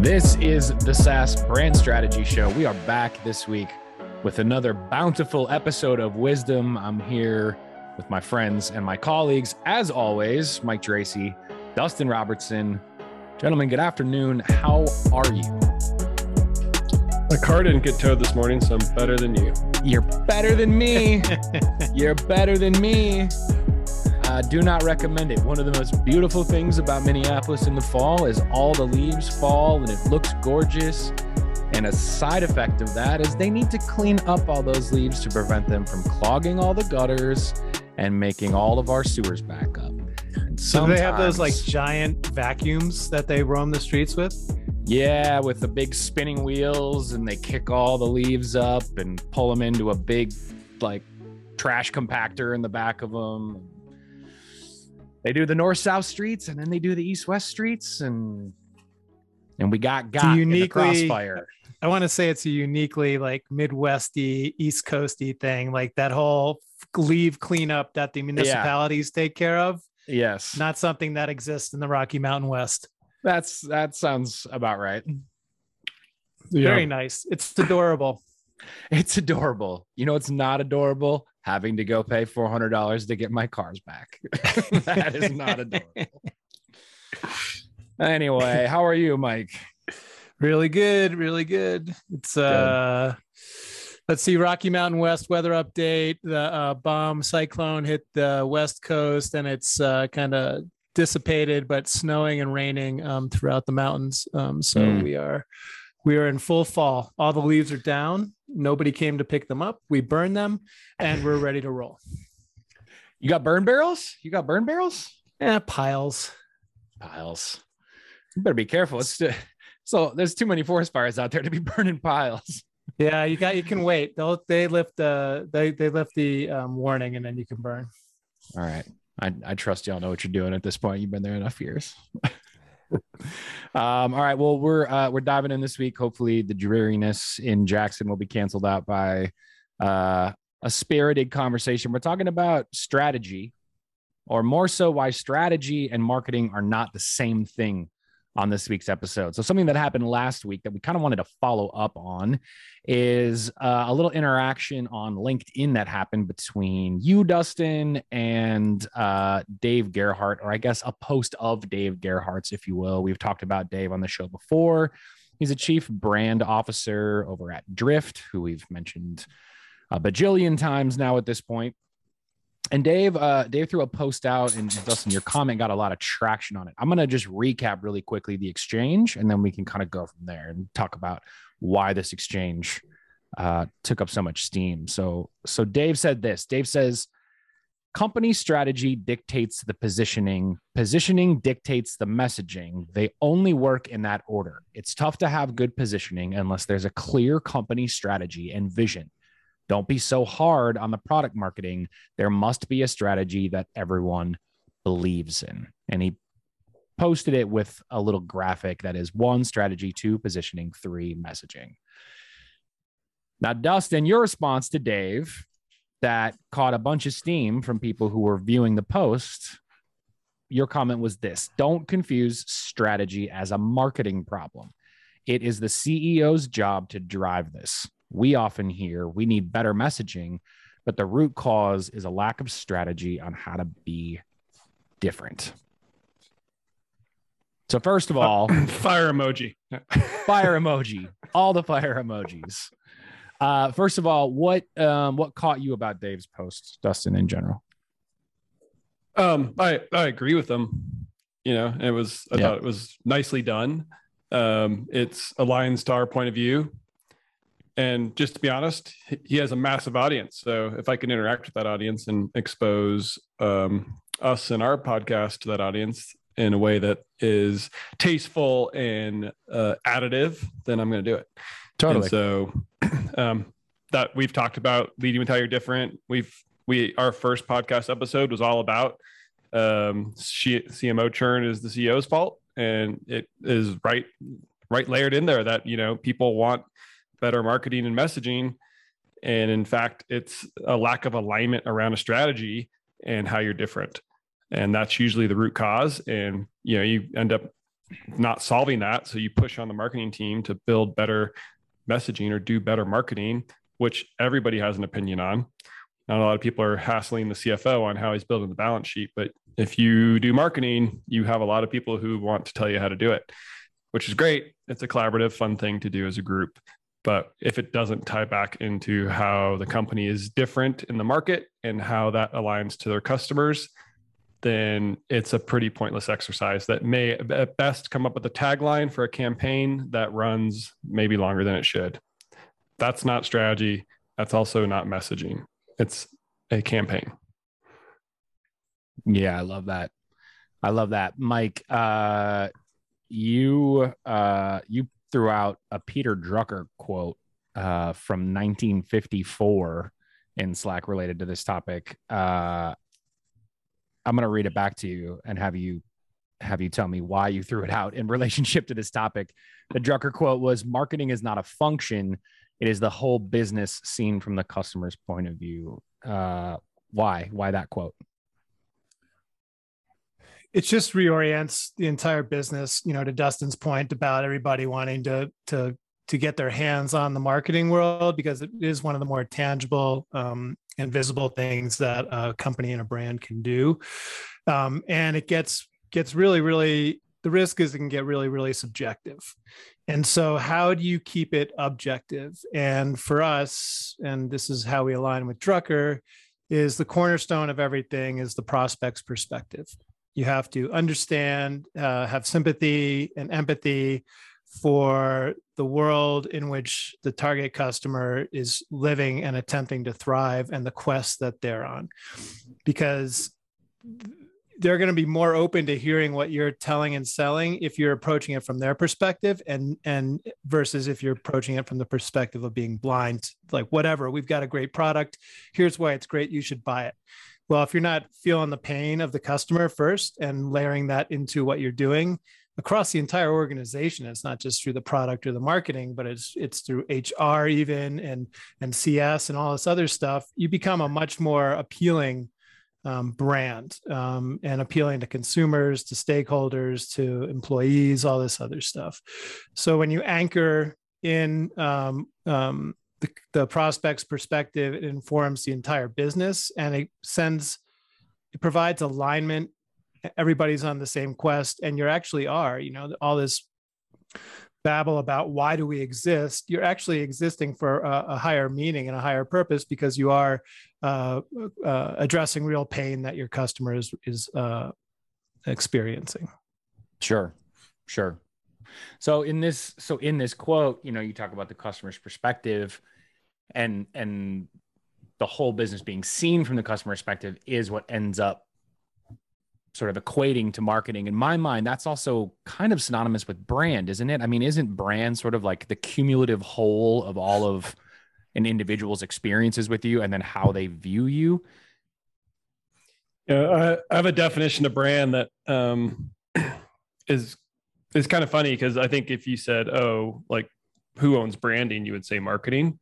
This is the SaaS Brand Strategy Show. We are back this week with another bountiful episode of Wisdom. I'm here with my friends and my colleagues, as always, Mike Tracy, Dustin Robertson. Gentlemen, good afternoon. How are you? My car didn't get towed this morning, so I'm better than you. You're better than me. You're better than me. Uh, do not recommend it. One of the most beautiful things about Minneapolis in the fall is all the leaves fall and it looks gorgeous. And a side effect of that is they need to clean up all those leaves to prevent them from clogging all the gutters and making all of our sewers back up. And So they have those like giant vacuums that they roam the streets with? Yeah, with the big spinning wheels, and they kick all the leaves up and pull them into a big, like, trash compactor in the back of them. They do the north south streets, and then they do the east west streets, and and we got got in the uniquely- crossfire. I want to say it's a uniquely like Midwesty, East Coasty thing, like that whole leave cleanup that the municipalities take care of. Yes, Not something that exists in the Rocky Mountain West. that's that sounds about right. Very nice. It's adorable. It's adorable. You know, it's not adorable having to go pay four hundred dollars to get my cars back. that is not adorable. Anyway, how are you, Mike? really good, really good. It's uh let's see, Rocky Mountain West weather update. The uh, bomb cyclone hit the west coast and it's uh, kind of dissipated, but snowing and raining um, throughout the mountains. Um, so Mm. we are we are in full fall. All the leaves are down. Nobody came to pick them up. We burned them and we're ready to roll. You got burn barrels? You got burn barrels? Yeah, piles. Piles. You better be careful. It's so there's too many forest fires out there to be burning piles. Yeah, you got you can wait. They'll they lift the they they lift the um, warning and then you can burn. All right. I, I trust y'all know what you're doing at this point. You've been there enough years. um, all right. Well, we're uh, we're diving in this week. Hopefully, the dreariness in Jackson will be canceled out by uh, a spirited conversation. We're talking about strategy, or more so, why strategy and marketing are not the same thing on this week's episode. So, something that happened last week that we kind of wanted to follow up on is uh, a little interaction on LinkedIn that happened between you, Dustin, and uh, Dave Gerhardt, or I guess a post of Dave Gerhardt's, if you will. We've talked about Dave on the show before. He's a chief brand officer over at Drift, who we've mentioned a bajillion times now at this point. And Dave, uh, Dave threw a post out, and Dustin, your comment got a lot of traction on it. I'm gonna just recap really quickly the exchange, and then we can kind of go from there and talk about why this exchange uh, took up so much steam. So, so Dave said this. Dave says, "Company strategy dictates the positioning. Positioning dictates the messaging. They only work in that order. It's tough to have good positioning unless there's a clear company strategy and vision." Don't be so hard on the product marketing. There must be a strategy that everyone believes in. And he posted it with a little graphic that is one strategy, two positioning, three messaging. Now, Dustin, your response to Dave that caught a bunch of steam from people who were viewing the post, your comment was this don't confuse strategy as a marketing problem. It is the CEO's job to drive this. We often hear we need better messaging, but the root cause is a lack of strategy on how to be different. So, first of all, Fire emoji. fire emoji, all the fire emojis. Uh, first of all, what um, what caught you about Dave's post, Dustin, in general? Um, I I agree with them. You know, it was I Yeah. thought it was nicely done. Um, it's aligns to our point of view. And just to be honest, he- has a massive audience. So if I can interact with that audience and expose um, us and our podcast to that audience in a way that is tasteful and uh, additive, then I'm going to do it. And so um, that we've talked about leading with how you're different. We've we our first podcast episode was all about um, CMO churn is the CEO's fault, and it is right right layered in there that you know people want better marketing and messaging, and in fact, it's a lack of alignment around a strategy and how you're different, and that's usually the root cause. And you know you end up not solving that. So you push on the marketing team to build better messaging or do better marketing, which everybody has an opinion on. Not a lot of people are hassling the CFO on how he's building the balance sheet, but if you do marketing, you have a lot of people who want to tell you how to do it, which is great. It's a collaborative, fun thing to do as a group. But if it doesn't tie back into how the company is different in the market and how that aligns to their customers, then it's a pretty pointless exercise that may at best come up with a tagline for a campaign that runs maybe longer than it should. That's not strategy. That's also not messaging. It's a campaign. Yeah, I love that. I love that. Mike, uh, you uh, you threw out a Peter Drucker quote uh, from 1954 in Slack related to this topic. Uh, I'm going to read it back to you and have you have you tell me why you threw it out in relationship to this topic. The Drucker quote was marketing is not a function, it is the whole business seen from the customer's point of view. Uh, why? Why that quote? It just reorients the entire business, you know, to Dustin's point about everybody wanting to to to get their hands on the marketing world because it is one of the more tangible um, and visible things that a company and a brand can do. Um, and it gets gets really, really the risk is it can get really, really subjective. And so, how do you keep it objective? And for us, and this is how we align with Drucker, is the cornerstone of everything is the prospect's perspective. You have to understand, uh, have sympathy and empathy for the world in which the target customer is living and attempting to thrive and the quest that they're on. Because they're going to be more open to hearing what you're telling and selling if you're approaching it from their perspective and and versus if you're approaching it from the perspective of being blind. Like whatever we've got a great product. Here's why it's great. You should buy it well if you're not feeling the pain of the customer first and layering that into what you're doing across the entire organization. It's not just through the product or the marketing, but it's it's through HR even and and CS and all this other stuff. You become a much more appealing um, brand um, and appealing to consumers, to stakeholders, to employees, all this other stuff. So when you anchor in um, um the, the prospect's perspective, it informs the entire business and it sends, it provides alignment. Everybody's on the same quest and you actually are you know all this babble about why do we exist? You're actually existing for a, a higher meaning and a higher purpose because you are uh, uh, addressing real pain that your customer is is uh, experiencing. Sure. Sure so in this so in this quote you know you talk about the customer's perspective and and the whole business being seen from the customer perspective is what ends up sort of equating to marketing. In my mind that's also kind of synonymous with brand isn't it? I mean isn't brand sort of like the cumulative whole of all of an individual's experiences with you and then how they view you? Yeah i, have a definition of brand that um, is is kind of funny because i think if you said oh like who owns branding you would say marketing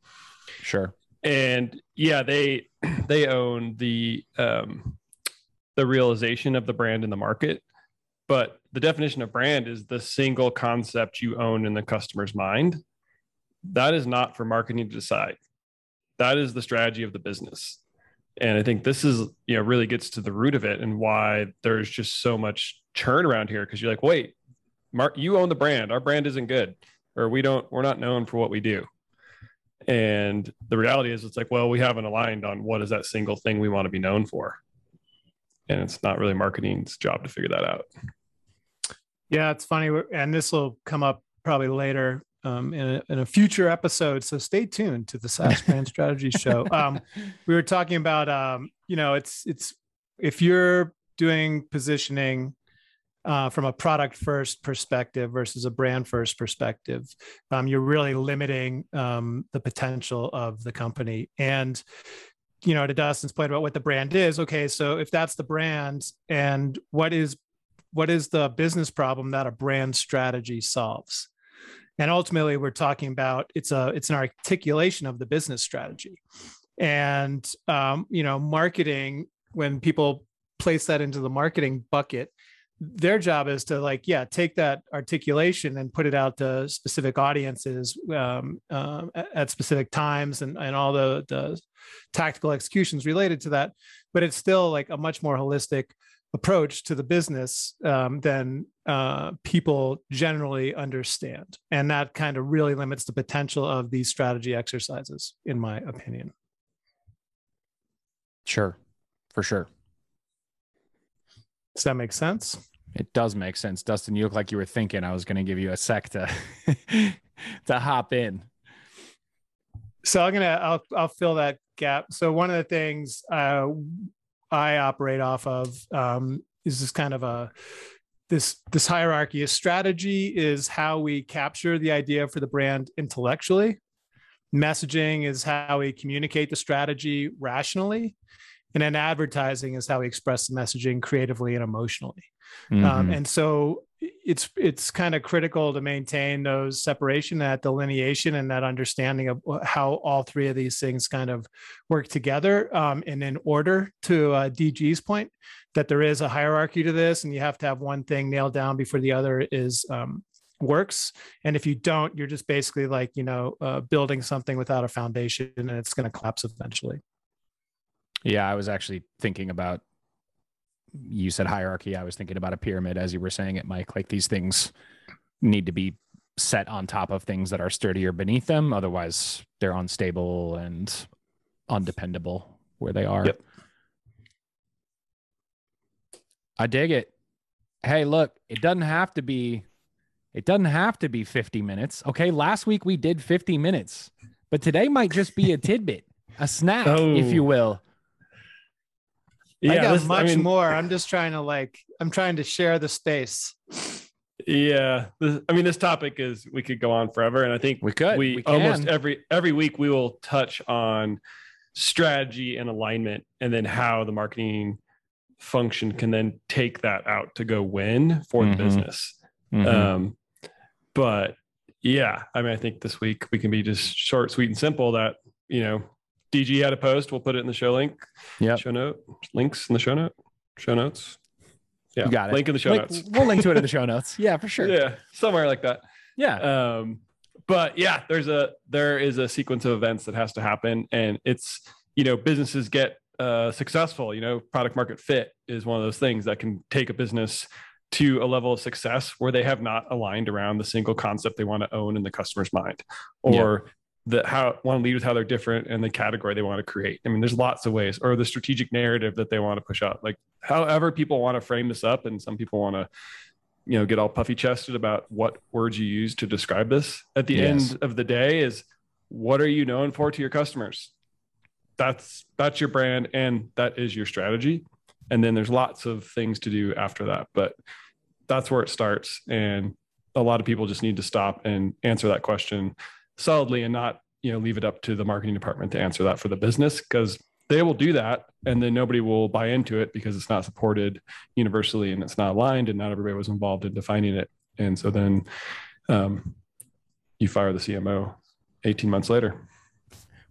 sure and yeah they they own the um the realization of the brand in the market. But the definition of brand is the single concept you own in the customer's mind. That is not for marketing to decide. That is the strategy of the business. And I think this is, you know, really gets to the root of it and why there's just so much churn around here. Cause you're like, wait, Mark, you own the brand. Our brand isn't good, or we don't, we're not known for what we do. And the reality is, it's like, well, we haven't aligned on what is that single thing we want to be known for and it's not really marketing's job to figure that out. Yeah, it's funny, and this will come up probably later um, in, a, in a future episode. So stay tuned to the SaaS Brand Strategy Show. Um, we were talking about, um, you know, it's it's if you're doing positioning uh, from a product first perspective versus a brand first perspective, um, you're really limiting um, the potential of the company. And you know, to Dustin's point about what the brand is. Okay, so if that's the brand, and what is what is the business problem that a brand strategy solves? And ultimately, we're talking about it's a it's an articulation of the business strategy, and um, you know, marketing. When people place that into the marketing bucket, their job is to like yeah take that articulation and put it out to specific audiences um, uh, at specific times and, and all the, the tactical executions related to that. But it's still like a much more holistic approach to the business um, than uh, people generally understand. And that kind of really limits the potential of these strategy exercises in my opinion. Sure. For sure does that make sense? It does make sense. Dustin, you look like you were thinking I was going to give you a sec to to hop in. So I'm gonna I'll I'll fill that gap. So one of the things uh, I operate off of um, is this kind of a this this hierarchy. A strategy is how we capture the idea for the brand intellectually. Messaging is how we communicate the strategy rationally, and then advertising is how we express the messaging creatively and emotionally. Um, mm-hmm. um, and so it's it's kind of critical to maintain those separation that delineation and that understanding of how all three of these things kind of work together um, and in order to uh, dg's point that there is a hierarchy to this and you have to have one thing nailed down before the other is um, works. And if you don't you're just basically like you know uh, building something without a foundation and it's going to collapse eventually yeah, I was actually thinking about you said hierarchy. I was thinking about a pyramid as you were saying it, Mike. Like these things need to be set on top of things that are sturdier beneath them. Otherwise, they're unstable and undependable where they are. Yep. I dig it. Hey, look, it doesn't have to be it doesn't have to be 50 minutes. Okay, last week we did 50 minutes, but today might just be a tidbit, a snack, oh. if you oh. will. Yeah, I got this, much I mean, more. I'm just trying to like, I'm trying to share the space. Yeah, this, I mean, this topic is we could go on forever, and I think we could. We, we almost every every week we will touch on strategy and alignment, and then how the marketing function can then take that out to go win for mm-hmm. the business. Mm-hmm. Um, but yeah, I mean, I think this week we can be just short, sweet, and simple. That you know, DG had a post. We'll put it in the show link. Yeah. Show note links in the show note. Show notes. Yeah. You got it. Link in the show link, notes. We'll link to it in the show notes. Yeah, for sure. Yeah, somewhere like that. Yeah. Um, but yeah, there's a there is a sequence of events that has to happen, and it's you know businesses get uh, successful. You know, product market fit is one of those things that can take a business to a level of success where they have not aligned around the single concept they want to own in the customer's mind or the how want to lead with how they're different and the category they want to create. I mean, there's lots of ways, or the strategic narrative that they want to push out. Like however people want to frame this up, and some people want to, you know, get all puffy chested about what words you use to describe this. At the yes. end of the day, is what are you known for to your customers? That's that's your brand, and that is your strategy. And then there's lots of things to do after that, but that's where it starts. And a lot of people just need to stop and answer that question solidly and not you know leave it up to the marketing department to answer that for the business because they will do that and then nobody will buy into it because it's not supported universally and it's not aligned and not everybody was involved in defining it. And so then um, you fire the cmo 18 months later.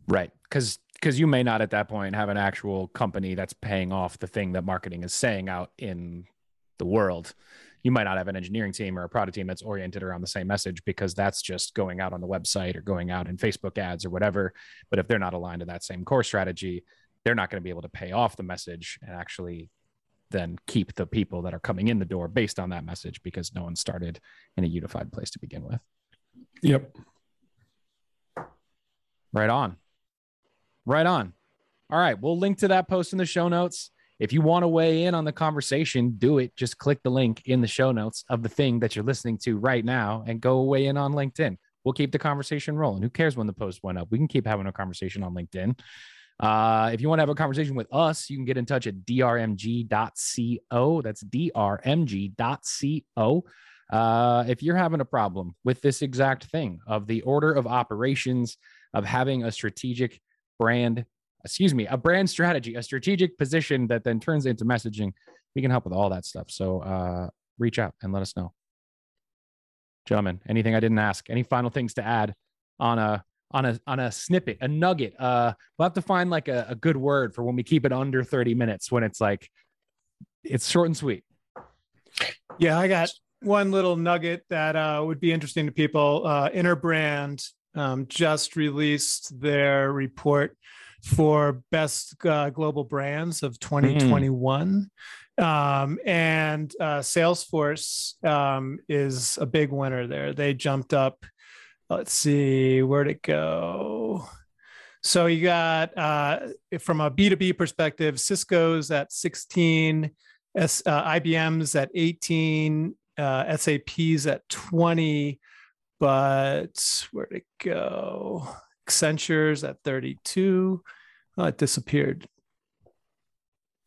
Right. Because because you may not at that point have an actual company that's paying off the thing that marketing is saying out in the world you might not have an engineering team or a product team that's oriented around the same message because that's just going out on the website or going out in Facebook ads or whatever. But if they're not aligned to that same core strategy, they're not going to be able to pay off the message and actually then keep the people that are coming in the door based on that message because no one started in a unified place to begin with. Yep. Right on. Right on. All right. We'll link to that post in the show notes. If you want to weigh in on the conversation, do it. Just click the link in the show notes of the thing that you're listening to right now and go weigh in on LinkedIn. We'll keep the conversation rolling. Who cares when the post went up? We can keep having a conversation on LinkedIn. Uh, if you want to have a conversation with us, you can get in touch at drmg.co. That's drmg.co. Uh, if you're having a problem with this exact thing of the order of operations of having a strategic brand excuse me, a brand strategy, a strategic position that then turns into messaging. We can help with all that stuff. So uh, reach out and let us know. Gentlemen, anything I didn't ask? Any final things to add on a on a on a snippet, a nugget? Uh, we'll have to find like a, a good word for when we keep it under 30 minutes when it's like it's short and sweet. Yeah, I got one little nugget that uh, would be interesting to people. Uh, Interbrand um, just released their report for best uh, global brands of 2021. Mm. Um, and uh, Salesforce um, is a big winner there. They jumped up. Let's see, where'd it go? So you got uh, from a B2B perspective, Cisco's at 16, S, uh, IBM's at 18, uh, SAP's at 20, but where'd it go? Accenture's at 32. Oh, it disappeared.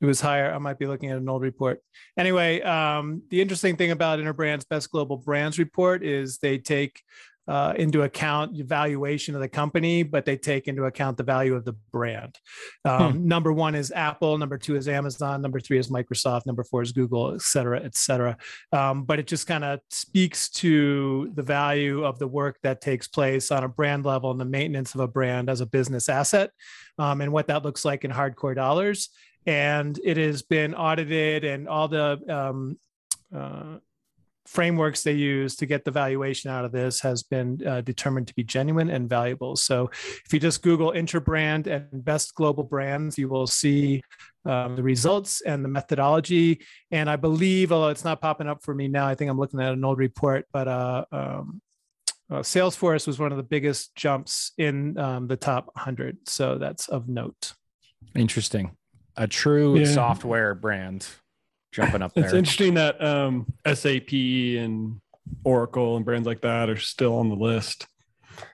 It was higher. I might be looking at an old report. Anyway, um, the interesting thing about Interbrand's Best Global Brands report is they take uh, into account the valuation of the company, but they take into account the value of the brand. Um, hmm. Number one is Apple. Number two is Amazon. Number three is Microsoft. Number four is Google, et cetera, et cetera. Um, but it just kind of speaks to the value of the work that takes place on a brand level and the maintenance of a brand as a business asset um, and what that looks like in hardcore dollars. And it has been audited, and all the um, uh, frameworks they use to get the valuation out of this has been uh, determined to be genuine and valuable. So if you just Google Interbrand and best global brands, you will see um, the results and the methodology. And I believe, although it's not popping up for me now, I think I'm looking at an old report, but uh, um, uh, Salesforce was one of the biggest jumps in um, the top 100. So that's of note. Interesting. A true yeah. software brand jumping up there. It's interesting that um, SAP and Oracle and brands like that are still on the list.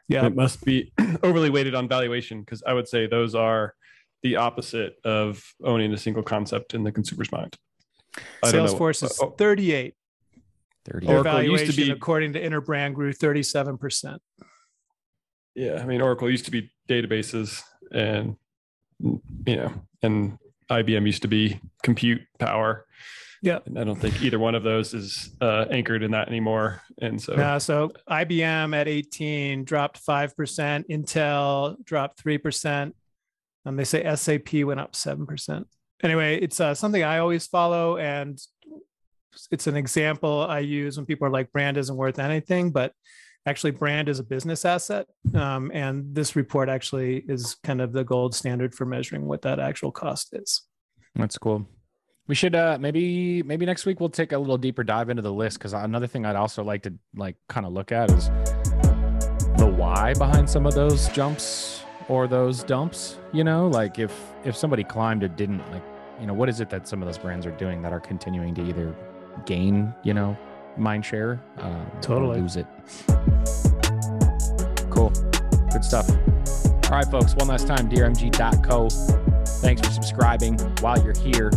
Yeah, it must be overly weighted on valuation because I would say those are the opposite of owning a single concept in the consumer's mind. I Salesforce is oh, 38. 30. Their Oracle used to be, according to Interbrand, grew 37%. Yeah, I mean, Oracle used to be databases and, you know, and IBM used to be compute power. Yeah. And I don't think either one of those is uh, anchored in that anymore. And so, yeah, so IBM at 18 dropped 5%, Intel dropped 3%. Um, they say SAP went up 7%. Anyway, it's uh, something I always follow. And it's an example I use when people are like, brand isn't worth anything, but actually brand is a business asset. Um, and this report actually is kind of the gold standard for measuring what that actual cost is. That's cool. We should uh maybe maybe next week we'll take a little deeper dive into the list because another thing i'd also like to like kind of look at is the why behind some of those jumps or those dumps you know? Like if if somebody climbed or didn't like you know what is it that some of those brands are doing that are continuing to either gain you know mind share. Um, totally lose it. Cool. Good stuff. All right, folks. One last time, drmg.co. Thanks for subscribing while you're here.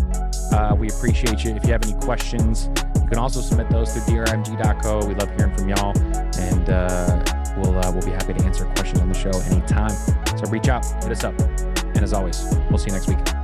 Uh, we appreciate you. If you have any questions, you can also submit those to drmg.co. We love hearing from y'all, and uh, we'll uh, we'll be happy to answer questions on the show anytime. So reach out, hit us up, and as always, we'll see you next week.